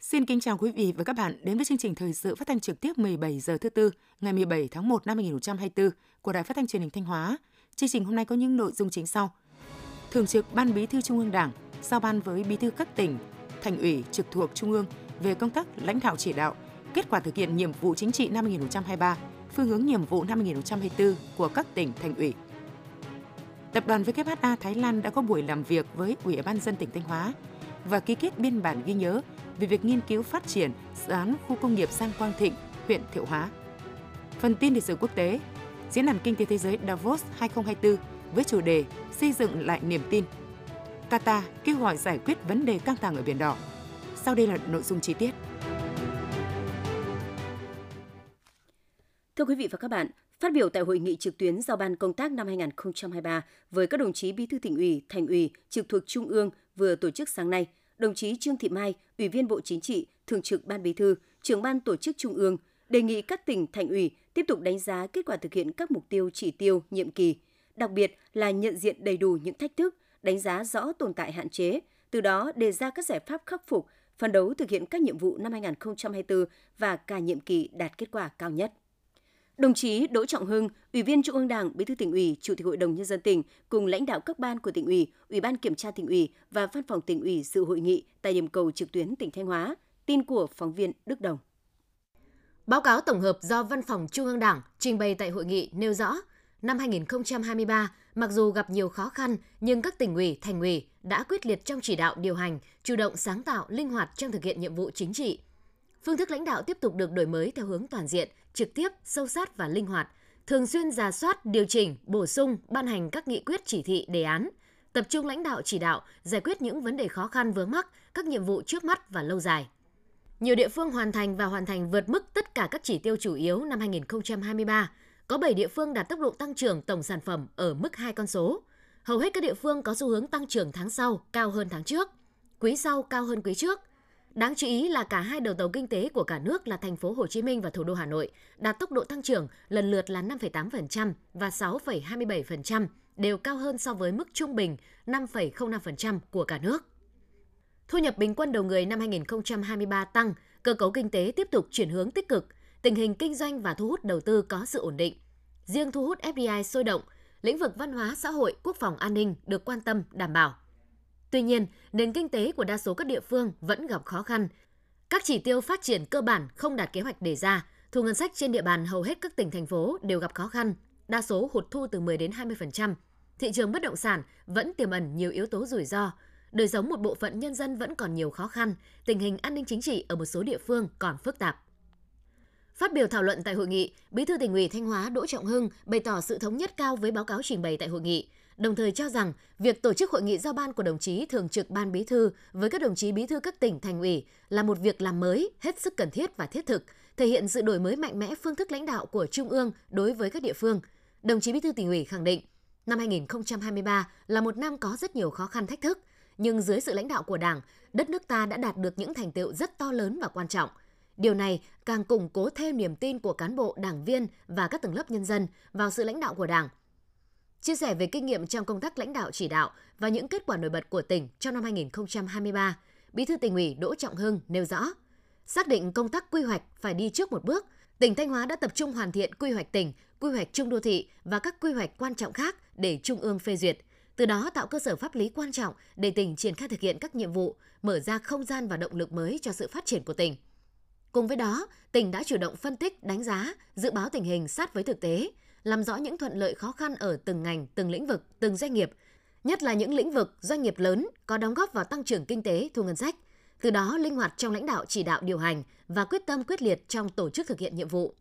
Xin kính chào quý vị và các bạn đến với chương trình thời sự phát thanh trực tiếp 17 giờ thứ tư ngày 17 tháng 1 năm 2024 của Đài Phát thanh Truyền hình Thanh Hóa. Chương trình hôm nay có những nội dung chính sau. Thường trực Ban Bí thư Trung ương Đảng giao ban với Bí thư các tỉnh, thành ủy trực thuộc Trung ương về công tác lãnh đạo chỉ đạo, kết quả thực hiện nhiệm vụ chính trị năm 2023, phương hướng nhiệm vụ năm 2024 của các tỉnh, thành ủy. Tập đoàn WHA Thái Lan đã có buổi làm việc với Ủy ban dân tỉnh Thanh Hóa và ký kết biên bản ghi nhớ về việc nghiên cứu phát triển dự án khu công nghiệp Giang Quang Thịnh, huyện Thiệu Hóa. Phần tin lịch sử quốc tế, Diễn đàn Kinh tế Thế giới Davos 2024 với chủ đề Xây dựng lại niềm tin. Qatar kêu gọi giải quyết vấn đề căng thẳng ở Biển Đỏ. Sau đây là nội dung chi tiết. Thưa quý vị và các bạn, phát biểu tại hội nghị trực tuyến giao ban công tác năm 2023 với các đồng chí bí thư tỉnh ủy, thành ủy, trực thuộc trung ương vừa tổ chức sáng nay, đồng chí Trương Thị Mai, Ủy viên Bộ Chính trị, Thường trực Ban Bí thư, trưởng ban tổ chức Trung ương, đề nghị các tỉnh, thành ủy tiếp tục đánh giá kết quả thực hiện các mục tiêu chỉ tiêu nhiệm kỳ, đặc biệt là nhận diện đầy đủ những thách thức, đánh giá rõ tồn tại hạn chế, từ đó đề ra các giải pháp khắc phục, phấn đấu thực hiện các nhiệm vụ năm 2024 và cả nhiệm kỳ đạt kết quả cao nhất. Đồng chí Đỗ Trọng Hưng, Ủy viên Trung ương Đảng, Bí thư tỉnh ủy, Chủ tịch Hội đồng nhân dân tỉnh cùng lãnh đạo các ban của tỉnh ủy, Ủy ban kiểm tra tỉnh ủy và Văn phòng tỉnh ủy dự hội nghị tại điểm cầu trực tuyến tỉnh Thanh Hóa. Tin của phóng viên Đức Đồng. Báo cáo tổng hợp do Văn phòng Trung ương Đảng trình bày tại hội nghị nêu rõ, năm 2023, mặc dù gặp nhiều khó khăn, nhưng các tỉnh ủy, thành ủy đã quyết liệt trong chỉ đạo điều hành, chủ động sáng tạo, linh hoạt trong thực hiện nhiệm vụ chính trị. Phương thức lãnh đạo tiếp tục được đổi mới theo hướng toàn diện, trực tiếp, sâu sát và linh hoạt, thường xuyên giả soát, điều chỉnh, bổ sung, ban hành các nghị quyết chỉ thị, đề án, tập trung lãnh đạo chỉ đạo, giải quyết những vấn đề khó khăn vướng mắc, các nhiệm vụ trước mắt và lâu dài. Nhiều địa phương hoàn thành và hoàn thành vượt mức tất cả các chỉ tiêu chủ yếu năm 2023. Có 7 địa phương đạt tốc độ tăng trưởng tổng sản phẩm ở mức hai con số. Hầu hết các địa phương có xu hướng tăng trưởng tháng sau cao hơn tháng trước, quý sau cao hơn quý trước. Đáng chú ý là cả hai đầu tàu kinh tế của cả nước là thành phố Hồ Chí Minh và thủ đô Hà Nội đạt tốc độ tăng trưởng lần lượt là 5,8% và 6,27%, đều cao hơn so với mức trung bình 5,05% của cả nước. Thu nhập bình quân đầu người năm 2023 tăng, cơ cấu kinh tế tiếp tục chuyển hướng tích cực, tình hình kinh doanh và thu hút đầu tư có sự ổn định. Riêng thu hút FDI sôi động, lĩnh vực văn hóa, xã hội, quốc phòng an ninh được quan tâm đảm bảo. Tuy nhiên, nền kinh tế của đa số các địa phương vẫn gặp khó khăn. Các chỉ tiêu phát triển cơ bản không đạt kế hoạch đề ra, thu ngân sách trên địa bàn hầu hết các tỉnh thành phố đều gặp khó khăn, đa số hụt thu từ 10 đến 20%. Thị trường bất động sản vẫn tiềm ẩn nhiều yếu tố rủi ro, đời sống một bộ phận nhân dân vẫn còn nhiều khó khăn, tình hình an ninh chính trị ở một số địa phương còn phức tạp. Phát biểu thảo luận tại hội nghị, Bí thư tỉnh ủy Thanh Hóa Đỗ Trọng Hưng bày tỏ sự thống nhất cao với báo cáo trình bày tại hội nghị, đồng thời cho rằng việc tổ chức hội nghị giao ban của đồng chí thường trực ban bí thư với các đồng chí bí thư các tỉnh thành ủy là một việc làm mới, hết sức cần thiết và thiết thực, thể hiện sự đổi mới mạnh mẽ phương thức lãnh đạo của Trung ương đối với các địa phương. Đồng chí bí thư tỉnh ủy khẳng định, năm 2023 là một năm có rất nhiều khó khăn thách thức, nhưng dưới sự lãnh đạo của Đảng, đất nước ta đã đạt được những thành tựu rất to lớn và quan trọng. Điều này càng củng cố thêm niềm tin của cán bộ, đảng viên và các tầng lớp nhân dân vào sự lãnh đạo của Đảng. Chia sẻ về kinh nghiệm trong công tác lãnh đạo chỉ đạo và những kết quả nổi bật của tỉnh trong năm 2023, Bí thư tỉnh ủy Đỗ Trọng Hưng nêu rõ, xác định công tác quy hoạch phải đi trước một bước, tỉnh Thanh Hóa đã tập trung hoàn thiện quy hoạch tỉnh, quy hoạch trung đô thị và các quy hoạch quan trọng khác để Trung ương phê duyệt – từ đó tạo cơ sở pháp lý quan trọng để tỉnh triển khai thực hiện các nhiệm vụ, mở ra không gian và động lực mới cho sự phát triển của tỉnh. Cùng với đó, tỉnh đã chủ động phân tích, đánh giá, dự báo tình hình sát với thực tế, làm rõ những thuận lợi khó khăn ở từng ngành, từng lĩnh vực, từng doanh nghiệp, nhất là những lĩnh vực doanh nghiệp lớn có đóng góp vào tăng trưởng kinh tế, thu ngân sách, từ đó linh hoạt trong lãnh đạo chỉ đạo điều hành và quyết tâm quyết liệt trong tổ chức thực hiện nhiệm vụ.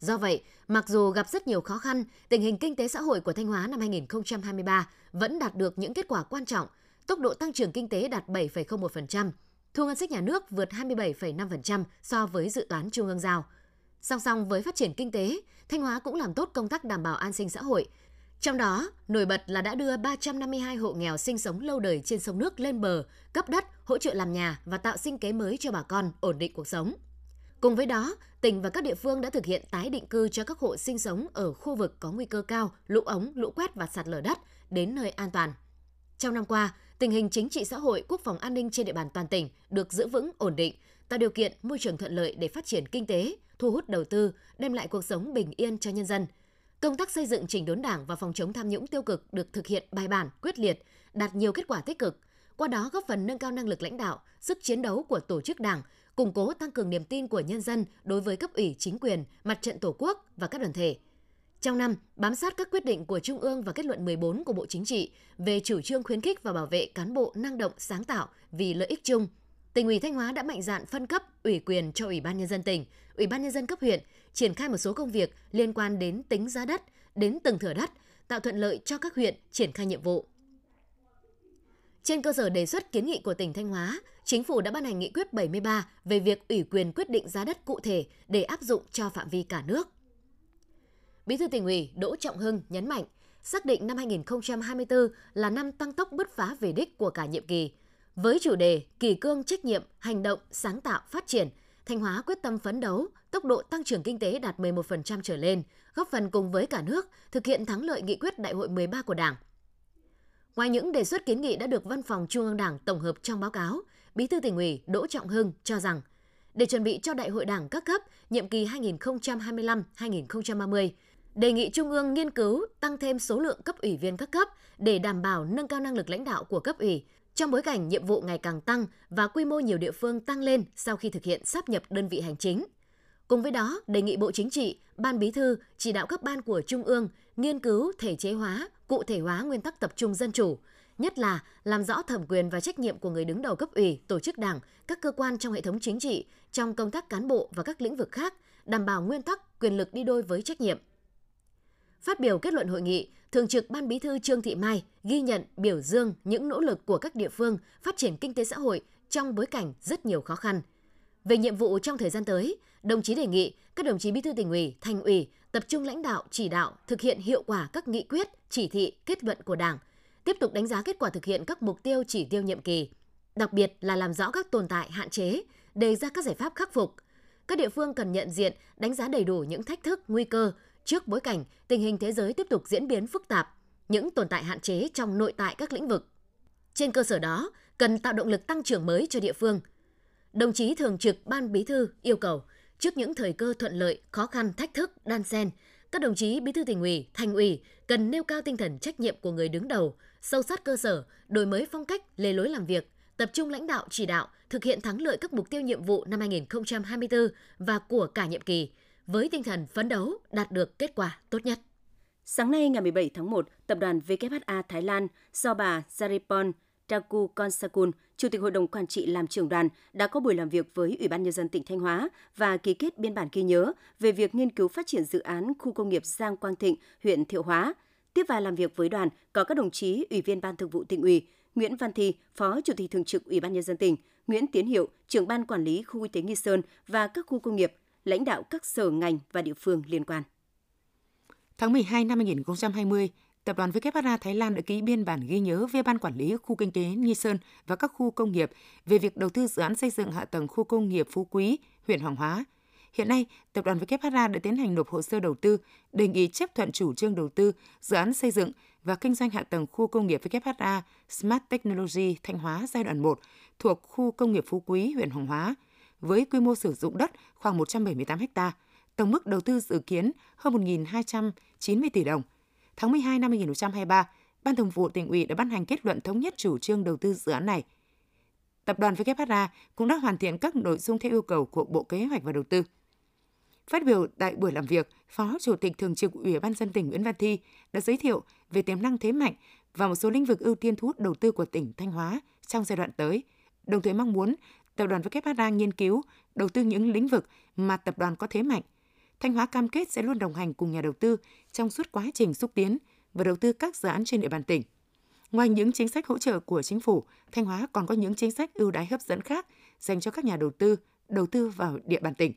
Do vậy, mặc dù gặp rất nhiều khó khăn, tình hình kinh tế xã hội của Thanh Hóa năm 2023 vẫn đạt được những kết quả quan trọng, tốc độ tăng trưởng kinh tế đạt 7,01%, thu ngân sách nhà nước vượt 27,5% so với dự toán trung ương giao. Song song với phát triển kinh tế, Thanh Hóa cũng làm tốt công tác đảm bảo an sinh xã hội. Trong đó, nổi bật là đã đưa 352 hộ nghèo sinh sống lâu đời trên sông nước lên bờ, cấp đất, hỗ trợ làm nhà và tạo sinh kế mới cho bà con, ổn định cuộc sống. Cùng với đó, tỉnh và các địa phương đã thực hiện tái định cư cho các hộ sinh sống ở khu vực có nguy cơ cao, lũ ống, lũ quét và sạt lở đất đến nơi an toàn. Trong năm qua, tình hình chính trị xã hội, quốc phòng an ninh trên địa bàn toàn tỉnh được giữ vững, ổn định, tạo điều kiện môi trường thuận lợi để phát triển kinh tế, thu hút đầu tư, đem lại cuộc sống bình yên cho nhân dân. Công tác xây dựng chỉnh đốn Đảng và phòng chống tham nhũng tiêu cực được thực hiện bài bản, quyết liệt, đạt nhiều kết quả tích cực, qua đó góp phần nâng cao năng lực lãnh đạo, sức chiến đấu của tổ chức Đảng, củng cố tăng cường niềm tin của nhân dân đối với cấp ủy chính quyền, mặt trận Tổ quốc và các đoàn thể. Trong năm, bám sát các quyết định của Trung ương và kết luận 14 của Bộ Chính trị về chủ trương khuyến khích và bảo vệ cán bộ năng động sáng tạo vì lợi ích chung, tỉnh ủy Thanh Hóa đã mạnh dạn phân cấp ủy quyền cho Ủy ban nhân dân tỉnh, Ủy ban nhân dân cấp huyện triển khai một số công việc liên quan đến tính giá đất, đến từng thửa đất, tạo thuận lợi cho các huyện triển khai nhiệm vụ. Trên cơ sở đề xuất kiến nghị của tỉnh Thanh Hóa, Chính phủ đã ban hành nghị quyết 73 về việc ủy quyền quyết định giá đất cụ thể để áp dụng cho phạm vi cả nước. Bí thư tỉnh ủy Đỗ Trọng Hưng nhấn mạnh, xác định năm 2024 là năm tăng tốc bứt phá về đích của cả nhiệm kỳ. Với chủ đề kỳ cương trách nhiệm, hành động, sáng tạo, phát triển, Thanh Hóa quyết tâm phấn đấu, tốc độ tăng trưởng kinh tế đạt 11% trở lên, góp phần cùng với cả nước thực hiện thắng lợi nghị quyết đại hội 13 của Đảng. Ngoài những đề xuất kiến nghị đã được Văn phòng Trung ương Đảng tổng hợp trong báo cáo, Bí thư tỉnh ủy Đỗ Trọng Hưng cho rằng để chuẩn bị cho Đại hội Đảng các cấp nhiệm kỳ 2025-2030, đề nghị Trung ương nghiên cứu tăng thêm số lượng cấp ủy viên các cấp để đảm bảo nâng cao năng lực lãnh đạo của cấp ủy trong bối cảnh nhiệm vụ ngày càng tăng và quy mô nhiều địa phương tăng lên sau khi thực hiện sáp nhập đơn vị hành chính. Cùng với đó, đề nghị Bộ Chính trị, Ban Bí thư chỉ đạo các ban của Trung ương nghiên cứu thể chế hóa, cụ thể hóa nguyên tắc tập trung dân chủ, nhất là làm rõ thẩm quyền và trách nhiệm của người đứng đầu cấp ủy, tổ chức đảng, các cơ quan trong hệ thống chính trị, trong công tác cán bộ và các lĩnh vực khác, đảm bảo nguyên tắc quyền lực đi đôi với trách nhiệm. Phát biểu kết luận hội nghị, Thường trực Ban Bí thư Trương Thị Mai ghi nhận, biểu dương những nỗ lực của các địa phương phát triển kinh tế xã hội trong bối cảnh rất nhiều khó khăn. Về nhiệm vụ trong thời gian tới, đồng chí đề nghị các đồng chí bí thư tỉnh ủy, thành ủy tập trung lãnh đạo, chỉ đạo, thực hiện hiệu quả các nghị quyết, chỉ thị, kết luận của Đảng, tiếp tục đánh giá kết quả thực hiện các mục tiêu chỉ tiêu nhiệm kỳ, đặc biệt là làm rõ các tồn tại, hạn chế, đề ra các giải pháp khắc phục. Các địa phương cần nhận diện, đánh giá đầy đủ những thách thức, nguy cơ trước bối cảnh tình hình thế giới tiếp tục diễn biến phức tạp, những tồn tại hạn chế trong nội tại các lĩnh vực. Trên cơ sở đó, cần tạo động lực tăng trưởng mới cho địa phương. Đồng chí Thường trực Ban Bí thư yêu cầu trước những thời cơ thuận lợi, khó khăn, thách thức, đan xen, các đồng chí bí thư tỉnh ủy, thành ủy cần nêu cao tinh thần trách nhiệm của người đứng đầu, sâu sát cơ sở, đổi mới phong cách, lề lối làm việc, tập trung lãnh đạo chỉ đạo, thực hiện thắng lợi các mục tiêu nhiệm vụ năm 2024 và của cả nhiệm kỳ, với tinh thần phấn đấu đạt được kết quả tốt nhất. Sáng nay ngày 17 tháng 1, tập đoàn WHA Thái Lan do bà Zaripon Taku Konsakun, Chủ tịch Hội đồng Quản trị làm trưởng đoàn, đã có buổi làm việc với Ủy ban Nhân dân tỉnh Thanh Hóa và ký kết biên bản ghi nhớ về việc nghiên cứu phát triển dự án khu công nghiệp Giang Quang Thịnh, huyện Thiệu Hóa. Tiếp và làm việc với đoàn có các đồng chí Ủy viên Ban Thường vụ tỉnh ủy, Nguyễn Văn Thi, Phó Chủ tịch Thường trực Ủy ban Nhân dân tỉnh, Nguyễn Tiến Hiệu, trưởng ban quản lý khu Y tế Nghi Sơn và các khu công nghiệp, lãnh đạo các sở ngành và địa phương liên quan. Tháng 12 năm 2020, Tập đoàn WHA Thái Lan đã ký biên bản ghi nhớ với Ban Quản lý Khu Kinh tế Nghi Sơn và các khu công nghiệp về việc đầu tư dự án xây dựng hạ tầng khu công nghiệp Phú Quý, huyện Hoàng Hóa. Hiện nay, Tập đoàn WHA đã tiến hành nộp hồ sơ đầu tư, đề nghị chấp thuận chủ trương đầu tư dự án xây dựng và kinh doanh hạ tầng khu công nghiệp WHA Smart Technology Thanh Hóa giai đoạn 1 thuộc khu công nghiệp Phú Quý, huyện Hoàng Hóa, với quy mô sử dụng đất khoảng 178 ha, tổng mức đầu tư dự kiến hơn 1.290 tỷ đồng – tháng 12 năm 2023, Ban Thường vụ tỉnh ủy đã ban hành kết luận thống nhất chủ trương đầu tư dự án này. Tập đoàn WHA cũng đã hoàn thiện các nội dung theo yêu cầu của Bộ Kế hoạch và Đầu tư. Phát biểu tại buổi làm việc, Phó Chủ tịch Thường trực Ủy ban dân tỉnh Nguyễn Văn Thi đã giới thiệu về tiềm năng thế mạnh và một số lĩnh vực ưu tiên thu hút đầu tư của tỉnh Thanh Hóa trong giai đoạn tới, đồng thời mong muốn tập đoàn WHA nghiên cứu đầu tư những lĩnh vực mà tập đoàn có thế mạnh Thanh Hóa cam kết sẽ luôn đồng hành cùng nhà đầu tư trong suốt quá trình xúc tiến và đầu tư các dự án trên địa bàn tỉnh. Ngoài những chính sách hỗ trợ của chính phủ, Thanh Hóa còn có những chính sách ưu đãi hấp dẫn khác dành cho các nhà đầu tư đầu tư vào địa bàn tỉnh.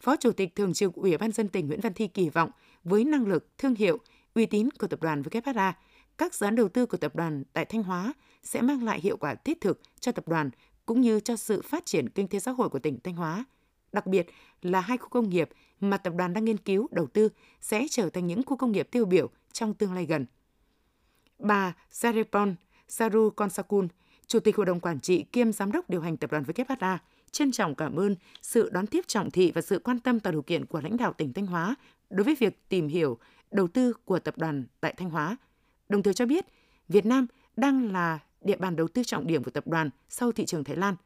Phó Chủ tịch Thường trực Ủy ban dân tỉnh Nguyễn Văn Thi kỳ vọng với năng lực, thương hiệu, uy tín của tập đoàn WHA, các dự án đầu tư của tập đoàn tại Thanh Hóa sẽ mang lại hiệu quả thiết thực cho tập đoàn cũng như cho sự phát triển kinh tế xã hội của tỉnh Thanh Hóa đặc biệt là hai khu công nghiệp mà tập đoàn đang nghiên cứu đầu tư sẽ trở thành những khu công nghiệp tiêu biểu trong tương lai gần. Bà Sarepon Saru Konsakun, Chủ tịch Hội đồng Quản trị kiêm Giám đốc điều hành tập đoàn WHA, trân trọng cảm ơn sự đón tiếp trọng thị và sự quan tâm tạo điều kiện của lãnh đạo tỉnh Thanh Hóa đối với việc tìm hiểu đầu tư của tập đoàn tại Thanh Hóa. Đồng thời cho biết, Việt Nam đang là địa bàn đầu tư trọng điểm của tập đoàn sau thị trường Thái Lan.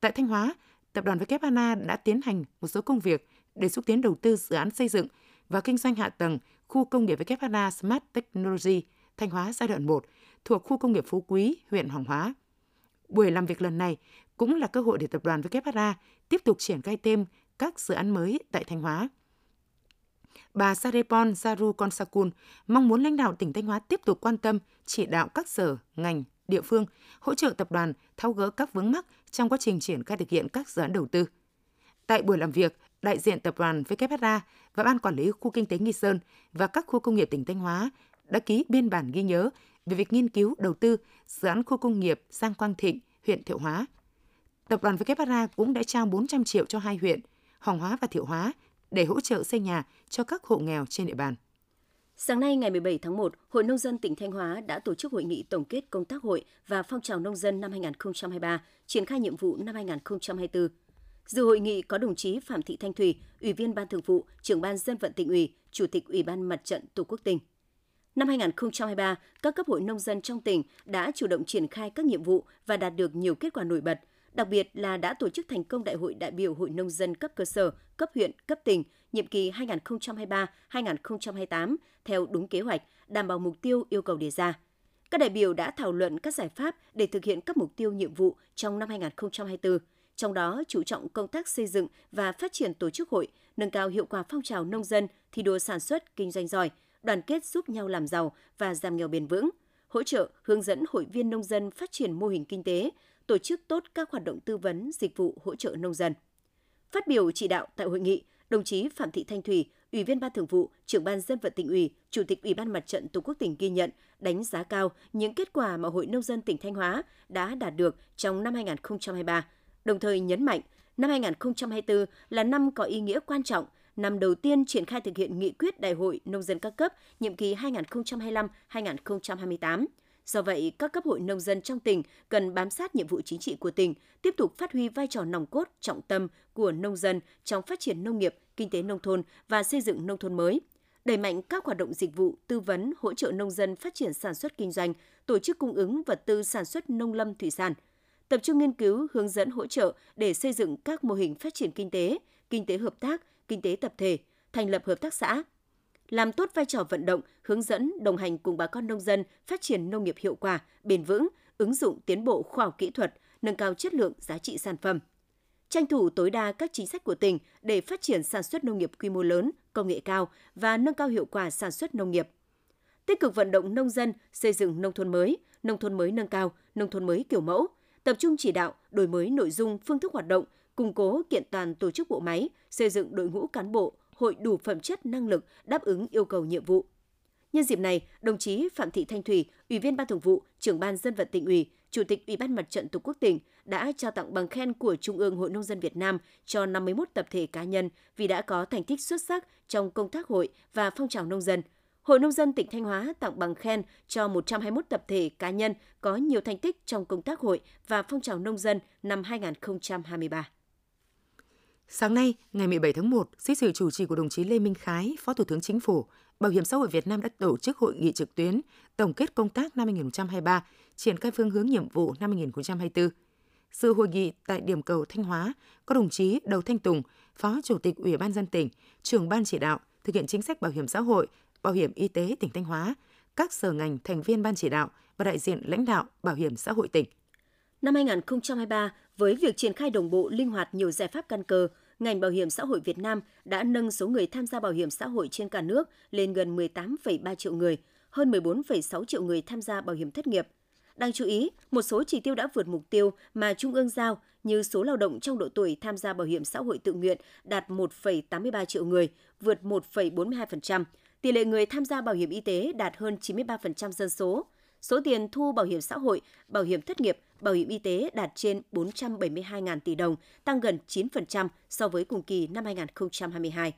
Tại Thanh Hóa, tập đoàn WHA đã tiến hành một số công việc để xúc tiến đầu tư dự án xây dựng và kinh doanh hạ tầng khu công nghiệp WHA Smart Technology Thanh Hóa giai đoạn 1 thuộc khu công nghiệp Phú Quý, huyện Hoàng Hóa. Buổi làm việc lần này cũng là cơ hội để tập đoàn WHA tiếp tục triển khai thêm các dự án mới tại Thanh Hóa. Bà Sarepon Saru Konsakun mong muốn lãnh đạo tỉnh Thanh Hóa tiếp tục quan tâm chỉ đạo các sở, ngành, địa phương hỗ trợ tập đoàn tháo gỡ các vướng mắc trong quá trình triển khai thực hiện các dự án đầu tư. Tại buổi làm việc, đại diện tập đoàn WHA và Ban Quản lý Khu Kinh tế Nghi Sơn và các khu công nghiệp tỉnh Thanh Hóa đã ký biên bản ghi nhớ về việc nghiên cứu đầu tư dự án khu công nghiệp Giang Quang Thịnh, huyện Thiệu Hóa. Tập đoàn WHA cũng đã trao 400 triệu cho hai huyện, Hoàng Hóa và Thiệu Hóa để hỗ trợ xây nhà cho các hộ nghèo trên địa bàn. Sáng nay ngày 17 tháng 1, Hội Nông dân tỉnh Thanh Hóa đã tổ chức hội nghị tổng kết công tác hội và phong trào nông dân năm 2023, triển khai nhiệm vụ năm 2024. Dự hội nghị có đồng chí Phạm Thị Thanh Thủy, Ủy viên Ban Thường vụ, Trưởng ban Dân vận tỉnh ủy, Chủ tịch Ủy ban Mặt trận Tổ quốc tỉnh. Năm 2023, các cấp hội nông dân trong tỉnh đã chủ động triển khai các nhiệm vụ và đạt được nhiều kết quả nổi bật, đặc biệt là đã tổ chức thành công Đại hội đại biểu Hội nông dân cấp cơ sở, cấp huyện, cấp tỉnh nhiệm kỳ 2023-2028 theo đúng kế hoạch, đảm bảo mục tiêu yêu cầu đề ra. Các đại biểu đã thảo luận các giải pháp để thực hiện các mục tiêu nhiệm vụ trong năm 2024, trong đó chú trọng công tác xây dựng và phát triển tổ chức hội, nâng cao hiệu quả phong trào nông dân, thi đua sản xuất, kinh doanh giỏi, đoàn kết giúp nhau làm giàu và giảm nghèo bền vững, hỗ trợ hướng dẫn hội viên nông dân phát triển mô hình kinh tế, tổ chức tốt các hoạt động tư vấn, dịch vụ hỗ trợ nông dân. Phát biểu chỉ đạo tại hội nghị, đồng chí Phạm Thị Thanh Thủy, Ủy viên Ban Thường vụ, Trưởng ban Dân vận tỉnh ủy, Chủ tịch Ủy ban Mặt trận Tổ quốc tỉnh ghi nhận, đánh giá cao những kết quả mà Hội nông dân tỉnh Thanh Hóa đã đạt được trong năm 2023, đồng thời nhấn mạnh năm 2024 là năm có ý nghĩa quan trọng năm đầu tiên triển khai thực hiện nghị quyết Đại hội Nông dân các cấp nhiệm kỳ 2025-2028. Do vậy, các cấp hội nông dân trong tỉnh cần bám sát nhiệm vụ chính trị của tỉnh, tiếp tục phát huy vai trò nòng cốt, trọng tâm của nông dân trong phát triển nông nghiệp, kinh tế nông thôn và xây dựng nông thôn mới. Đẩy mạnh các hoạt động dịch vụ, tư vấn, hỗ trợ nông dân phát triển sản xuất kinh doanh, tổ chức cung ứng vật tư sản xuất nông lâm thủy sản. Tập trung nghiên cứu, hướng dẫn hỗ trợ để xây dựng các mô hình phát triển kinh tế, kinh tế hợp tác, kinh tế tập thể, thành lập hợp tác xã, làm tốt vai trò vận động, hướng dẫn, đồng hành cùng bà con nông dân phát triển nông nghiệp hiệu quả, bền vững, ứng dụng tiến bộ khoa học kỹ thuật, nâng cao chất lượng giá trị sản phẩm. Tranh thủ tối đa các chính sách của tỉnh để phát triển sản xuất nông nghiệp quy mô lớn, công nghệ cao và nâng cao hiệu quả sản xuất nông nghiệp. Tích cực vận động nông dân xây dựng nông thôn mới, nông thôn mới nâng cao, nông thôn mới kiểu mẫu, tập trung chỉ đạo, đổi mới nội dung, phương thức hoạt động, củng cố kiện toàn tổ chức bộ máy, xây dựng đội ngũ cán bộ, hội đủ phẩm chất năng lực đáp ứng yêu cầu nhiệm vụ. Nhân dịp này, đồng chí Phạm Thị Thanh Thủy, Ủy viên Ban Thường vụ, Trưởng ban Dân vận tỉnh ủy, Chủ tịch Ủy ban Mặt trận Tổ quốc tỉnh đã trao tặng bằng khen của Trung ương Hội nông dân Việt Nam cho 51 tập thể cá nhân vì đã có thành tích xuất sắc trong công tác hội và phong trào nông dân. Hội nông dân tỉnh Thanh Hóa tặng bằng khen cho 121 tập thể cá nhân có nhiều thành tích trong công tác hội và phong trào nông dân năm 2023. Sáng nay, ngày 17 tháng 1, dưới sự chủ trì của đồng chí Lê Minh Khái, Phó Thủ tướng Chính phủ, Bảo hiểm xã hội Việt Nam đã tổ chức hội nghị trực tuyến tổng kết công tác năm 2023, triển khai phương hướng nhiệm vụ năm 2024. Sự hội nghị tại điểm cầu Thanh Hóa có đồng chí Đầu Thanh Tùng, Phó Chủ tịch Ủy ban dân tỉnh, trưởng ban chỉ đạo thực hiện chính sách bảo hiểm xã hội, bảo hiểm y tế tỉnh Thanh Hóa, các sở ngành thành viên ban chỉ đạo và đại diện lãnh đạo bảo hiểm xã hội tỉnh. Năm 2023, với việc triển khai đồng bộ linh hoạt nhiều giải pháp căn cơ, ngành bảo hiểm xã hội Việt Nam đã nâng số người tham gia bảo hiểm xã hội trên cả nước lên gần 18,3 triệu người, hơn 14,6 triệu người tham gia bảo hiểm thất nghiệp. Đáng chú ý, một số chỉ tiêu đã vượt mục tiêu mà Trung ương giao như số lao động trong độ tuổi tham gia bảo hiểm xã hội tự nguyện đạt 1,83 triệu người, vượt 1,42%, tỷ lệ người tham gia bảo hiểm y tế đạt hơn 93% dân số, Số tiền thu bảo hiểm xã hội, bảo hiểm thất nghiệp, bảo hiểm y tế đạt trên 472.000 tỷ đồng, tăng gần 9% so với cùng kỳ năm 2022.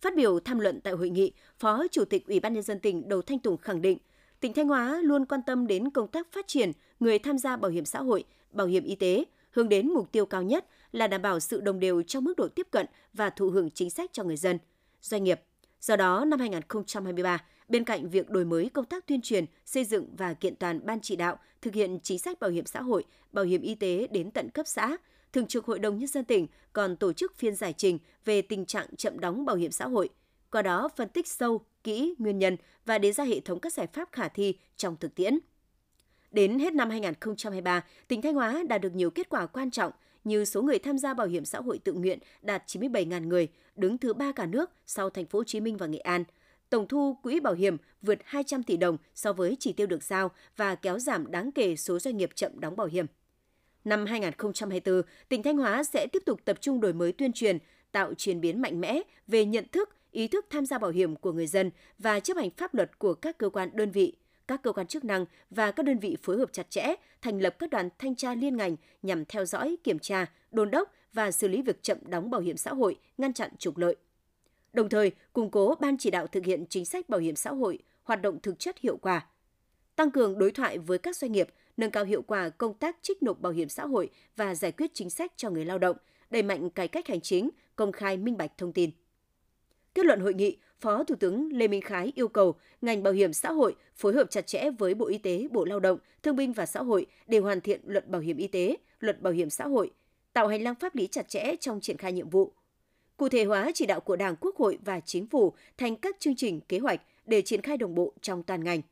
Phát biểu tham luận tại hội nghị, Phó Chủ tịch Ủy ban nhân dân tỉnh Đầu Thanh Tùng khẳng định, tỉnh Thanh Hóa luôn quan tâm đến công tác phát triển người tham gia bảo hiểm xã hội, bảo hiểm y tế, hướng đến mục tiêu cao nhất là đảm bảo sự đồng đều trong mức độ tiếp cận và thụ hưởng chính sách cho người dân, doanh nghiệp. Do đó, năm 2023, bên cạnh việc đổi mới công tác tuyên truyền, xây dựng và kiện toàn ban chỉ đạo thực hiện chính sách bảo hiểm xã hội, bảo hiểm y tế đến tận cấp xã, Thường trực Hội đồng Nhân dân tỉnh còn tổ chức phiên giải trình về tình trạng chậm đóng bảo hiểm xã hội, qua đó phân tích sâu, kỹ nguyên nhân và đề ra hệ thống các giải pháp khả thi trong thực tiễn. Đến hết năm 2023, tỉnh Thanh Hóa đạt được nhiều kết quả quan trọng như số người tham gia bảo hiểm xã hội tự nguyện đạt 97.000 người, đứng thứ ba cả nước sau thành phố Hồ Chí Minh và Nghệ An. Tổng thu quỹ bảo hiểm vượt 200 tỷ đồng so với chỉ tiêu được giao và kéo giảm đáng kể số doanh nghiệp chậm đóng bảo hiểm. Năm 2024, tỉnh Thanh Hóa sẽ tiếp tục tập trung đổi mới tuyên truyền, tạo chuyển biến mạnh mẽ về nhận thức, ý thức tham gia bảo hiểm của người dân và chấp hành pháp luật của các cơ quan đơn vị, các cơ quan chức năng và các đơn vị phối hợp chặt chẽ, thành lập các đoàn thanh tra liên ngành nhằm theo dõi, kiểm tra, đôn đốc và xử lý việc chậm đóng bảo hiểm xã hội, ngăn chặn trục lợi. Đồng thời, củng cố ban chỉ đạo thực hiện chính sách bảo hiểm xã hội hoạt động thực chất hiệu quả, tăng cường đối thoại với các doanh nghiệp, nâng cao hiệu quả công tác trích nộp bảo hiểm xã hội và giải quyết chính sách cho người lao động, đẩy mạnh cải cách hành chính, công khai minh bạch thông tin. Kết luận hội nghị, Phó Thủ tướng Lê Minh Khái yêu cầu ngành bảo hiểm xã hội phối hợp chặt chẽ với Bộ Y tế, Bộ Lao động, Thương binh và Xã hội để hoàn thiện luật bảo hiểm y tế, luật bảo hiểm xã hội, tạo hành lang pháp lý chặt chẽ trong triển khai nhiệm vụ. Cụ thể hóa chỉ đạo của Đảng, Quốc hội và Chính phủ thành các chương trình kế hoạch để triển khai đồng bộ trong toàn ngành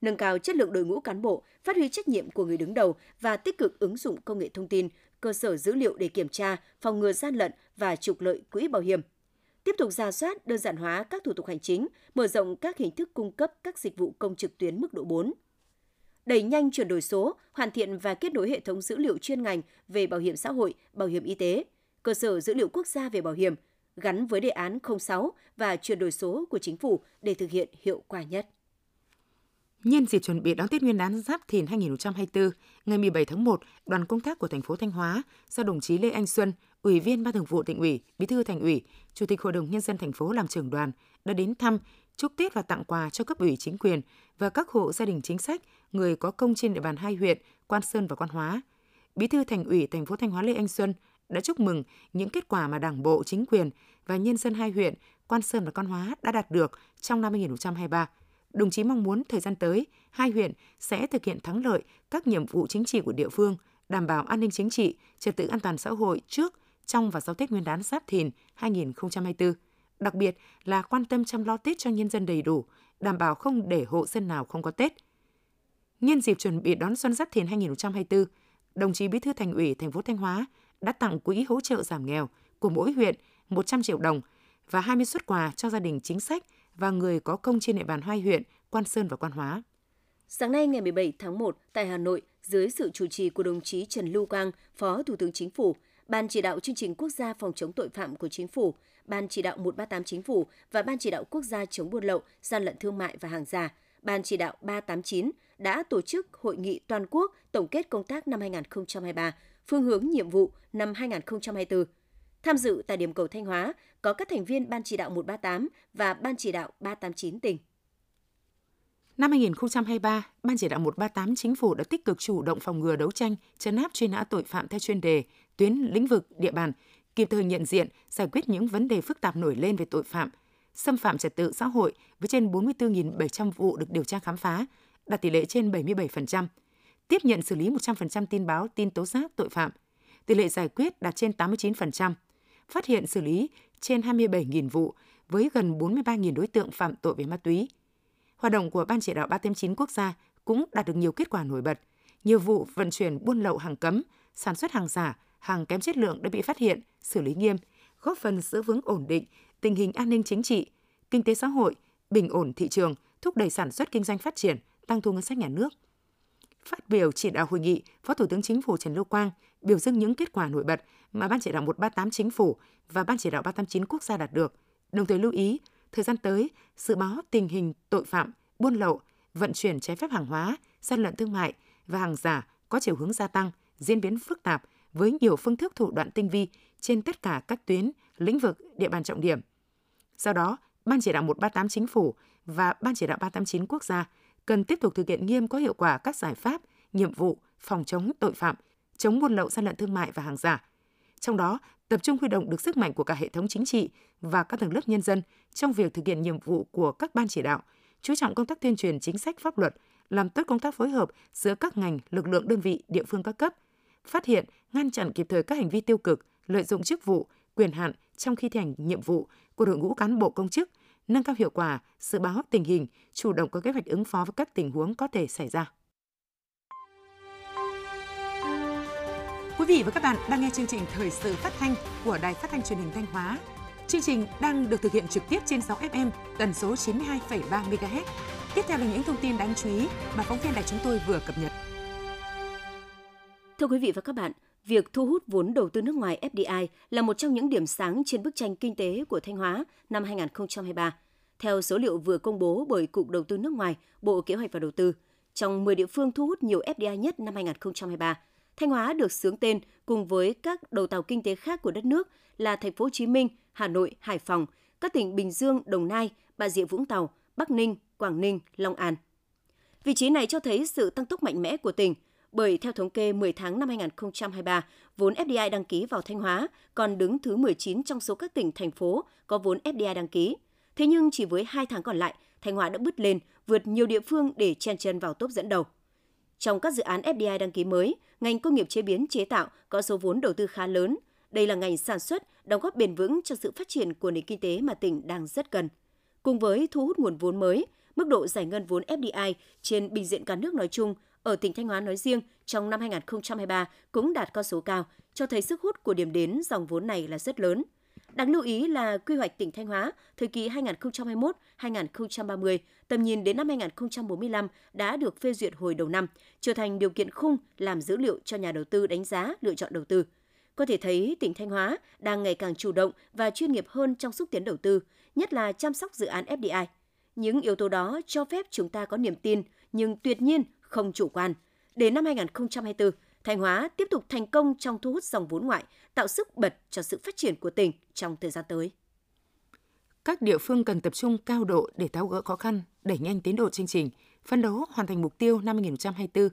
nâng cao chất lượng đội ngũ cán bộ, phát huy trách nhiệm của người đứng đầu và tích cực ứng dụng công nghệ thông tin, cơ sở dữ liệu để kiểm tra, phòng ngừa gian lận và trục lợi quỹ bảo hiểm. Tiếp tục ra soát, đơn giản hóa các thủ tục hành chính, mở rộng các hình thức cung cấp các dịch vụ công trực tuyến mức độ 4. Đẩy nhanh chuyển đổi số, hoàn thiện và kết nối hệ thống dữ liệu chuyên ngành về bảo hiểm xã hội, bảo hiểm y tế, cơ sở dữ liệu quốc gia về bảo hiểm, gắn với đề án 06 và chuyển đổi số của chính phủ để thực hiện hiệu quả nhất. Nhân dịp chuẩn bị đón Tết Nguyên đán Giáp Thìn 2024, ngày 17 tháng 1, đoàn công tác của thành phố Thanh Hóa do đồng chí Lê Anh Xuân, Ủy viên Ban Thường vụ Tỉnh ủy, Bí thư Thành ủy, Chủ tịch Hội đồng nhân dân thành phố làm trưởng đoàn đã đến thăm, chúc Tết và tặng quà cho cấp ủy chính quyền và các hộ gia đình chính sách, người có công trên địa bàn hai huyện Quan Sơn và Quan Hóa. Bí thư Thành ủy thành phố Thanh Hóa Lê Anh Xuân đã chúc mừng những kết quả mà Đảng bộ, chính quyền và nhân dân hai huyện Quan Sơn và Quan Hóa đã đạt được trong năm 2023 đồng chí mong muốn thời gian tới, hai huyện sẽ thực hiện thắng lợi các nhiệm vụ chính trị của địa phương, đảm bảo an ninh chính trị, trật tự an toàn xã hội trước, trong và sau Tết Nguyên đán Giáp Thìn 2024. Đặc biệt là quan tâm chăm lo Tết cho nhân dân đầy đủ, đảm bảo không để hộ dân nào không có Tết. Nhân dịp chuẩn bị đón xuân Giáp Thìn 2024, đồng chí Bí thư Thành ủy thành phố Thanh Hóa đã tặng quỹ hỗ trợ giảm nghèo của mỗi huyện 100 triệu đồng và 20 xuất quà cho gia đình chính sách và người có công trên địa bàn hai huyện Quan Sơn và Quan Hóa. Sáng nay ngày 17 tháng 1 tại Hà Nội, dưới sự chủ trì của đồng chí Trần Lưu Quang, Phó Thủ tướng Chính phủ, Ban chỉ đạo chương trình quốc gia phòng chống tội phạm của Chính phủ, Ban chỉ đạo 138 Chính phủ và Ban chỉ đạo quốc gia chống buôn lậu, gian lận thương mại và hàng giả, Ban chỉ đạo 389 đã tổ chức hội nghị toàn quốc tổng kết công tác năm 2023, phương hướng nhiệm vụ năm 2024 Tham dự tại điểm cầu Thanh Hóa có các thành viên Ban chỉ đạo 138 và Ban chỉ đạo 389 tỉnh. Năm 2023, Ban chỉ đạo 138 chính phủ đã tích cực chủ động phòng ngừa đấu tranh, chấn áp truy nã tội phạm theo chuyên đề, tuyến lĩnh vực, địa bàn, kịp thời nhận diện, giải quyết những vấn đề phức tạp nổi lên về tội phạm, xâm phạm trật tự xã hội với trên 44.700 vụ được điều tra khám phá, đạt tỷ lệ trên 77%, tiếp nhận xử lý 100% tin báo, tin tố giác tội phạm, tỷ lệ giải quyết đạt trên 89%, phát hiện xử lý trên 27.000 vụ với gần 43.000 đối tượng phạm tội về ma túy. Hoạt động của Ban chỉ đạo 389 quốc gia cũng đạt được nhiều kết quả nổi bật. Nhiều vụ vận chuyển buôn lậu hàng cấm, sản xuất hàng giả, hàng kém chất lượng đã bị phát hiện, xử lý nghiêm, góp phần giữ vững ổn định tình hình an ninh chính trị, kinh tế xã hội, bình ổn thị trường, thúc đẩy sản xuất kinh doanh phát triển, tăng thu ngân sách nhà nước. Phát biểu chỉ đạo hội nghị, Phó Thủ tướng Chính phủ Trần Lưu Quang biểu dương những kết quả nổi bật mà Ban chỉ đạo 138 Chính phủ và Ban chỉ đạo 389 quốc gia đạt được, đồng thời lưu ý thời gian tới dự báo tình hình tội phạm, buôn lậu, vận chuyển trái phép hàng hóa gian lận thương mại và hàng giả có chiều hướng gia tăng, diễn biến phức tạp với nhiều phương thức thủ đoạn tinh vi trên tất cả các tuyến, lĩnh vực, địa bàn trọng điểm. Do đó, Ban chỉ đạo 138 chính phủ và Ban chỉ đạo 389 quốc gia cần tiếp tục thực hiện nghiêm có hiệu quả các giải pháp, nhiệm vụ phòng chống tội phạm, chống buôn lậu gian lận thương mại và hàng giả. Trong đó, tập trung huy động được sức mạnh của cả hệ thống chính trị và các tầng lớp nhân dân trong việc thực hiện nhiệm vụ của các ban chỉ đạo, chú trọng công tác tuyên truyền chính sách pháp luật, làm tốt công tác phối hợp giữa các ngành, lực lượng đơn vị, địa phương các cấp, phát hiện, ngăn chặn kịp thời các hành vi tiêu cực, lợi dụng chức vụ, quyền hạn trong khi thi hành nhiệm vụ của đội ngũ cán bộ công chức, nâng cao hiệu quả, dự báo tình hình, chủ động có kế hoạch ứng phó với các tình huống có thể xảy ra. Quý vị và các bạn đang nghe chương trình Thời sự phát thanh của Đài Phát thanh Truyền hình Thanh Hóa. Chương trình đang được thực hiện trực tiếp trên 6 FM tần số 92,3 MHz. Tiếp theo là những thông tin đáng chú ý mà phóng viên đài chúng tôi vừa cập nhật. Thưa quý vị và các bạn, việc thu hút vốn đầu tư nước ngoài FDI là một trong những điểm sáng trên bức tranh kinh tế của Thanh Hóa năm 2023. Theo số liệu vừa công bố bởi Cục Đầu tư nước ngoài, Bộ Kế hoạch và Đầu tư, trong 10 địa phương thu hút nhiều FDI nhất năm 2023, Thanh Hóa được xướng tên cùng với các đầu tàu kinh tế khác của đất nước là Thành phố Hồ Chí Minh, Hà Nội, Hải Phòng, các tỉnh Bình Dương, Đồng Nai, Bà Rịa Vũng Tàu, Bắc Ninh, Quảng Ninh, Long An. Vị trí này cho thấy sự tăng tốc mạnh mẽ của tỉnh, bởi theo thống kê 10 tháng năm 2023, vốn FDI đăng ký vào Thanh Hóa còn đứng thứ 19 trong số các tỉnh, thành phố có vốn FDI đăng ký. Thế nhưng chỉ với 2 tháng còn lại, Thanh Hóa đã bứt lên, vượt nhiều địa phương để chen chân vào top dẫn đầu. Trong các dự án FDI đăng ký mới, ngành công nghiệp chế biến chế tạo có số vốn đầu tư khá lớn. Đây là ngành sản xuất, đóng góp bền vững cho sự phát triển của nền kinh tế mà tỉnh đang rất cần. Cùng với thu hút nguồn vốn mới, mức độ giải ngân vốn FDI trên bình diện cả nước nói chung ở tỉnh Thanh Hóa nói riêng trong năm 2023 cũng đạt con số cao, cho thấy sức hút của điểm đến dòng vốn này là rất lớn. Đáng lưu ý là quy hoạch tỉnh Thanh Hóa thời kỳ 2021-2030, tầm nhìn đến năm 2045 đã được phê duyệt hồi đầu năm, trở thành điều kiện khung làm dữ liệu cho nhà đầu tư đánh giá lựa chọn đầu tư. Có thể thấy tỉnh Thanh Hóa đang ngày càng chủ động và chuyên nghiệp hơn trong xúc tiến đầu tư, nhất là chăm sóc dự án FDI. Những yếu tố đó cho phép chúng ta có niềm tin, nhưng tuyệt nhiên không chủ quan. Đến năm 2024, Thanh Hóa tiếp tục thành công trong thu hút dòng vốn ngoại, tạo sức bật cho sự phát triển của tỉnh trong thời gian tới. Các địa phương cần tập trung cao độ để tháo gỡ khó khăn, đẩy nhanh tiến độ chương trình, phân đấu hoàn thành mục tiêu năm 2024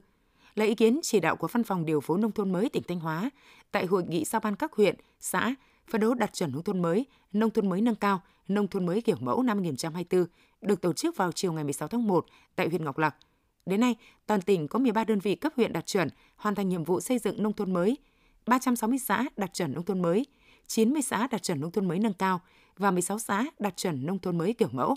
là ý kiến chỉ đạo của Văn phòng Điều phối Nông thôn mới tỉnh Thanh Hóa tại hội nghị giao ban các huyện, xã phân đấu đạt chuẩn nông thôn mới, nông thôn mới nâng cao, nông thôn mới kiểu mẫu năm 2024 được tổ chức vào chiều ngày 16 tháng 1 tại huyện Ngọc Lặc. Đến nay, toàn tỉnh có 13 đơn vị cấp huyện đạt chuẩn, hoàn thành nhiệm vụ xây dựng nông thôn mới, 360 xã đạt chuẩn nông thôn mới, 90 xã đạt chuẩn nông thôn mới nâng cao và 16 xã đạt chuẩn nông thôn mới kiểu mẫu.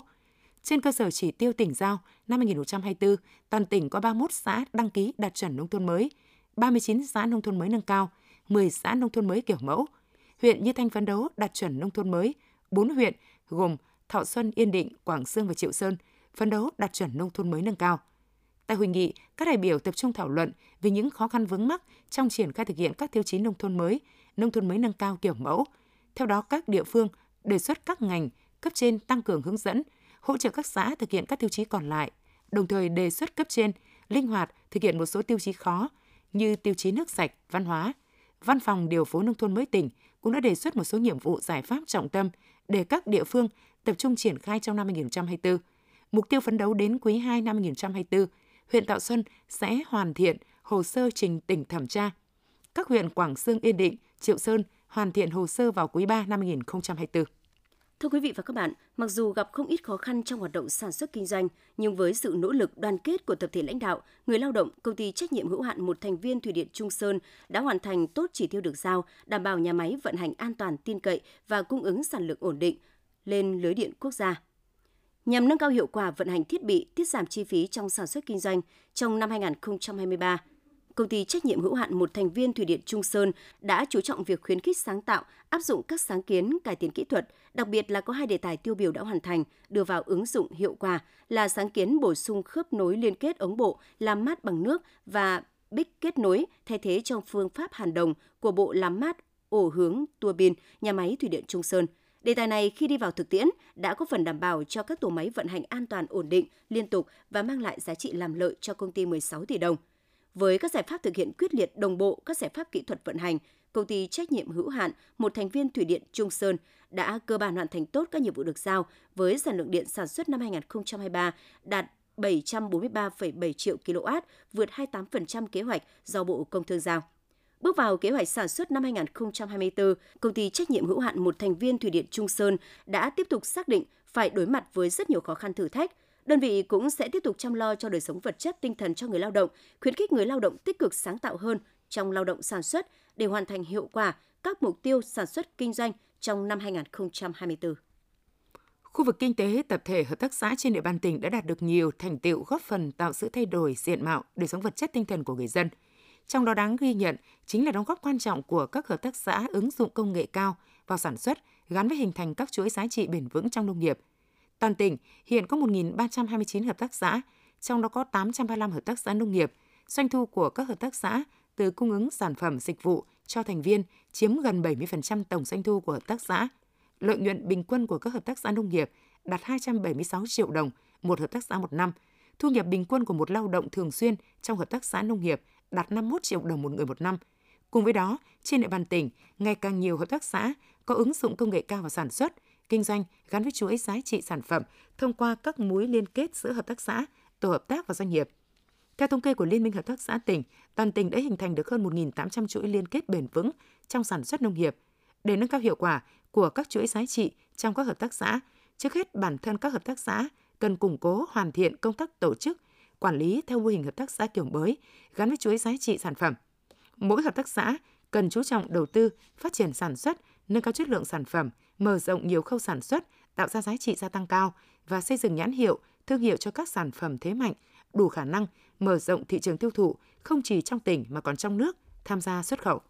Trên cơ sở chỉ tiêu tỉnh giao, năm 2024, toàn tỉnh có 31 xã đăng ký đạt chuẩn nông thôn mới, 39 xã nông thôn mới nâng cao, 10 xã nông thôn mới kiểu mẫu. Huyện Như Thanh phấn đấu đạt chuẩn nông thôn mới, 4 huyện gồm Thọ Xuân, Yên Định, Quảng Sương và Triệu Sơn phấn đấu đạt chuẩn nông thôn mới nâng cao. Tại hội nghị, các đại biểu tập trung thảo luận về những khó khăn vướng mắc trong triển khai thực hiện các tiêu chí nông thôn mới, nông thôn mới nâng cao kiểu mẫu. Theo đó, các địa phương đề xuất các ngành cấp trên tăng cường hướng dẫn, hỗ trợ các xã thực hiện các tiêu chí còn lại, đồng thời đề xuất cấp trên linh hoạt thực hiện một số tiêu chí khó như tiêu chí nước sạch, văn hóa. Văn phòng điều phối nông thôn mới tỉnh cũng đã đề xuất một số nhiệm vụ giải pháp trọng tâm để các địa phương tập trung triển khai trong năm 2024. Mục tiêu phấn đấu đến quý 2 năm 2024, huyện Tạo Xuân sẽ hoàn thiện hồ sơ trình tỉnh thẩm tra. Các huyện Quảng Sương, Yên Định, Triệu Sơn hoàn thiện hồ sơ vào quý 3 năm 2024. Thưa quý vị và các bạn, mặc dù gặp không ít khó khăn trong hoạt động sản xuất kinh doanh, nhưng với sự nỗ lực đoàn kết của tập thể lãnh đạo, người lao động, công ty trách nhiệm hữu hạn một thành viên thủy điện Trung Sơn đã hoàn thành tốt chỉ tiêu được giao, đảm bảo nhà máy vận hành an toàn, tin cậy và cung ứng sản lượng ổn định lên lưới điện quốc gia. Nhằm nâng cao hiệu quả vận hành thiết bị, tiết giảm chi phí trong sản xuất kinh doanh trong năm 2023, công ty trách nhiệm hữu hạn một thành viên thủy điện Trung Sơn đã chú trọng việc khuyến khích sáng tạo, áp dụng các sáng kiến cải tiến kỹ thuật, đặc biệt là có hai đề tài tiêu biểu đã hoàn thành, đưa vào ứng dụng hiệu quả là sáng kiến bổ sung khớp nối liên kết ống bộ làm mát bằng nước và bích kết nối thay thế trong phương pháp hàn đồng của bộ làm mát ổ hướng tua bin nhà máy thủy điện Trung Sơn – Đề tài này khi đi vào thực tiễn đã có phần đảm bảo cho các tổ máy vận hành an toàn ổn định, liên tục và mang lại giá trị làm lợi cho công ty 16 tỷ đồng. Với các giải pháp thực hiện quyết liệt đồng bộ các giải pháp kỹ thuật vận hành, công ty trách nhiệm hữu hạn một thành viên thủy điện Trung Sơn đã cơ bản hoàn thành tốt các nhiệm vụ được giao với sản lượng điện sản xuất năm 2023 đạt 743,7 triệu kW, vượt 28% kế hoạch do Bộ Công Thương giao. Bước vào kế hoạch sản xuất năm 2024, công ty trách nhiệm hữu hạn một thành viên thủy điện Trung Sơn đã tiếp tục xác định phải đối mặt với rất nhiều khó khăn thử thách. Đơn vị cũng sẽ tiếp tục chăm lo cho đời sống vật chất tinh thần cho người lao động, khuyến khích người lao động tích cực sáng tạo hơn trong lao động sản xuất để hoàn thành hiệu quả các mục tiêu sản xuất kinh doanh trong năm 2024. Khu vực kinh tế tập thể hợp tác xã trên địa bàn tỉnh đã đạt được nhiều thành tiệu góp phần tạo sự thay đổi diện mạo đời sống vật chất tinh thần của người dân. Trong đó đáng ghi nhận chính là đóng góp quan trọng của các hợp tác xã ứng dụng công nghệ cao vào sản xuất gắn với hình thành các chuỗi giá trị bền vững trong nông nghiệp. Toàn tỉnh hiện có 1.329 hợp tác xã, trong đó có 835 hợp tác xã nông nghiệp. Doanh thu của các hợp tác xã từ cung ứng sản phẩm dịch vụ cho thành viên chiếm gần 70% tổng doanh thu của hợp tác xã. Lợi nhuận bình quân của các hợp tác xã nông nghiệp đạt 276 triệu đồng một hợp tác xã một năm. Thu nhập bình quân của một lao động thường xuyên trong hợp tác xã nông nghiệp đạt 51 triệu đồng một người một năm. Cùng với đó, trên địa bàn tỉnh, ngày càng nhiều hợp tác xã có ứng dụng công nghệ cao vào sản xuất, kinh doanh gắn với chuỗi giá trị sản phẩm thông qua các mối liên kết giữa hợp tác xã, tổ hợp tác và doanh nghiệp. Theo thống kê của Liên minh Hợp tác xã tỉnh, toàn tỉnh đã hình thành được hơn 1.800 chuỗi liên kết bền vững trong sản xuất nông nghiệp. Để nâng cao hiệu quả của các chuỗi giá trị trong các hợp tác xã, trước hết bản thân các hợp tác xã cần củng cố hoàn thiện công tác tổ chức, quản lý theo mô hình hợp tác xã kiểu mới gắn với chuỗi giá trị sản phẩm. Mỗi hợp tác xã cần chú trọng đầu tư, phát triển sản xuất, nâng cao chất lượng sản phẩm, mở rộng nhiều khâu sản xuất, tạo ra giá trị gia tăng cao và xây dựng nhãn hiệu, thương hiệu cho các sản phẩm thế mạnh, đủ khả năng mở rộng thị trường tiêu thụ không chỉ trong tỉnh mà còn trong nước, tham gia xuất khẩu.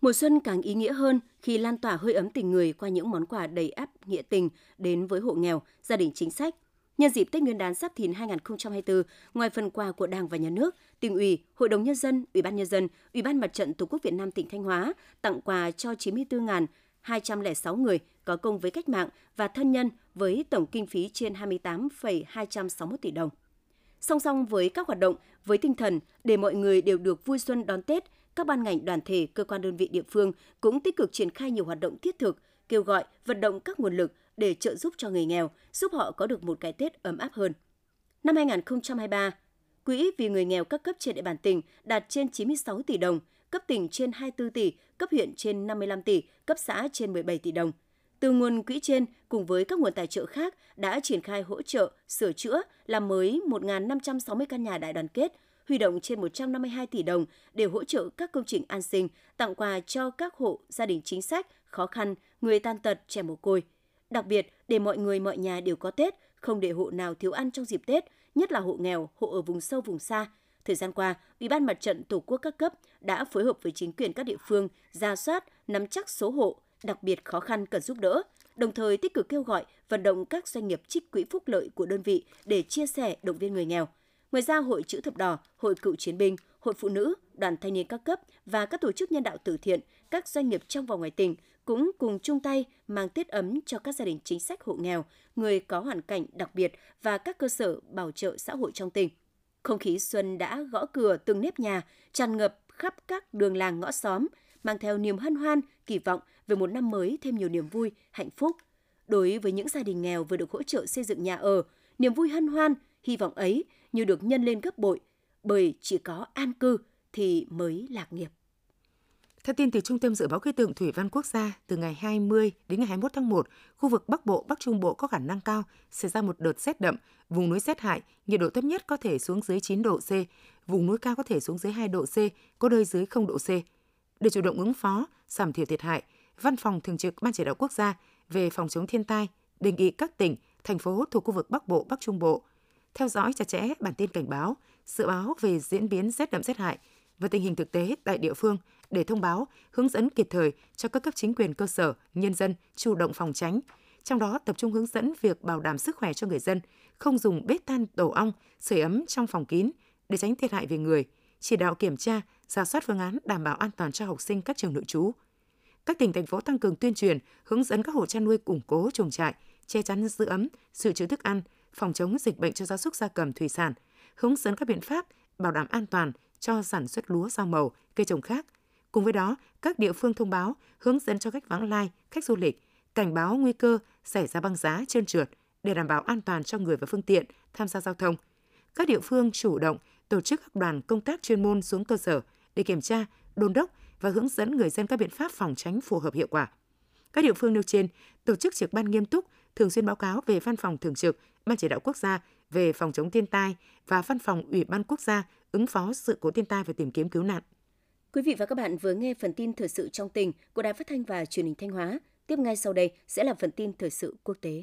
Mùa xuân càng ý nghĩa hơn khi lan tỏa hơi ấm tình người qua những món quà đầy áp nghĩa tình đến với hộ nghèo, gia đình chính sách. Nhân dịp Tết Nguyên đán Giáp Thìn 2024, ngoài phần quà của Đảng và Nhà nước, tỉnh ủy, Hội đồng nhân dân, Ủy ban nhân dân, Ủy ban Mặt trận Tổ quốc Việt Nam tỉnh Thanh Hóa tặng quà cho 94.206 người có công với cách mạng và thân nhân với tổng kinh phí trên 28,261 tỷ đồng. Song song với các hoạt động với tinh thần để mọi người đều được vui xuân đón Tết, các ban ngành đoàn thể, cơ quan đơn vị địa phương cũng tích cực triển khai nhiều hoạt động thiết thực, kêu gọi, vận động các nguồn lực để trợ giúp cho người nghèo, giúp họ có được một cái Tết ấm áp hơn. Năm 2023, Quỹ vì người nghèo các cấp trên địa bàn tỉnh đạt trên 96 tỷ đồng, cấp tỉnh trên 24 tỷ, cấp huyện trên 55 tỷ, cấp xã trên 17 tỷ đồng – từ nguồn quỹ trên cùng với các nguồn tài trợ khác đã triển khai hỗ trợ, sửa chữa, làm mới 1.560 căn nhà đại đoàn kết, huy động trên 152 tỷ đồng để hỗ trợ các công trình an sinh, tặng quà cho các hộ gia đình chính sách, khó khăn, người tàn tật, trẻ mồ côi. Đặc biệt, để mọi người mọi nhà đều có Tết, không để hộ nào thiếu ăn trong dịp Tết, nhất là hộ nghèo, hộ ở vùng sâu vùng xa. Thời gian qua, Ủy ban Mặt trận Tổ quốc các cấp đã phối hợp với chính quyền các địa phương ra soát, nắm chắc số hộ, đặc biệt khó khăn cần giúp đỡ, đồng thời tích cực kêu gọi vận động các doanh nghiệp trích quỹ phúc lợi của đơn vị để chia sẻ động viên người nghèo. Ngoài ra, Hội Chữ Thập Đỏ, Hội Cựu Chiến binh, Hội Phụ Nữ, Đoàn Thanh niên các cấp và các tổ chức nhân đạo từ thiện, các doanh nghiệp trong và ngoài tỉnh cũng cùng chung tay mang Tết ấm cho các gia đình chính sách hộ nghèo, người có hoàn cảnh đặc biệt và các cơ sở bảo trợ xã hội trong tỉnh. Không khí xuân đã gõ cửa từng nếp nhà, tràn ngập khắp các đường làng ngõ xóm, mang theo niềm hân hoan, kỳ vọng về một năm mới thêm nhiều niềm vui, hạnh phúc. Đối với những gia đình nghèo vừa được hỗ trợ xây dựng nhà ở, niềm vui hân hoan, hy vọng ấy như được nhân lên gấp bội, bởi chỉ có an cư thì mới lạc nghiệp. Theo tin từ Trung tâm Dự báo Khí tượng Thủy văn Quốc gia, từ ngày 20 đến ngày 21 tháng 1, khu vực Bắc Bộ, Bắc Trung Bộ có khả năng cao xảy ra một đợt rét đậm, vùng núi rét hại, nhiệt độ thấp nhất có thể xuống dưới 9 độ C, vùng núi cao có thể xuống dưới 2 độ C, có nơi dưới 0 độ C. Để chủ động ứng phó, giảm thiểu thiệt hại, Văn phòng Thường trực Ban Chỉ đạo Quốc gia về phòng chống thiên tai đề nghị các tỉnh, thành phố thuộc khu vực Bắc Bộ, Bắc Trung Bộ theo dõi chặt chẽ bản tin cảnh báo, dự báo về diễn biến rét đậm rét hại và tình hình thực tế tại địa phương để thông báo, hướng dẫn kịp thời cho các cấp chính quyền cơ sở, nhân dân chủ động phòng tránh. Trong đó tập trung hướng dẫn việc bảo đảm sức khỏe cho người dân, không dùng bếp than tổ ong, sưởi ấm trong phòng kín để tránh thiệt hại về người, chỉ đạo kiểm tra, giả soát phương án đảm bảo an toàn cho học sinh các trường nội trú. Các tỉnh thành phố tăng cường tuyên truyền, hướng dẫn các hộ chăn nuôi củng cố chuồng trại, che chắn giữ ấm, dự trữ thức ăn, phòng chống dịch bệnh cho gia súc gia cầm thủy sản, hướng dẫn các biện pháp bảo đảm an toàn cho sản xuất lúa rau màu, cây trồng khác. Cùng với đó, các địa phương thông báo, hướng dẫn cho khách vãng lai, khách du lịch, cảnh báo nguy cơ xảy ra băng giá trơn trượt để đảm bảo an toàn cho người và phương tiện tham gia giao thông. Các địa phương chủ động tổ chức các đoàn công tác chuyên môn xuống cơ sở để kiểm tra, đôn đốc và hướng dẫn người dân các biện pháp phòng tránh phù hợp hiệu quả. Các địa phương nêu trên tổ chức trực ban nghiêm túc, thường xuyên báo cáo về Văn phòng Thường trực, Ban chỉ đạo quốc gia về phòng chống thiên tai và Văn phòng Ủy ban quốc gia ứng phó sự cố thiên tai và tìm kiếm cứu nạn. Quý vị và các bạn vừa nghe phần tin thời sự trong tỉnh của Đài Phát thanh và Truyền hình Thanh Hóa. Tiếp ngay sau đây sẽ là phần tin thời sự quốc tế.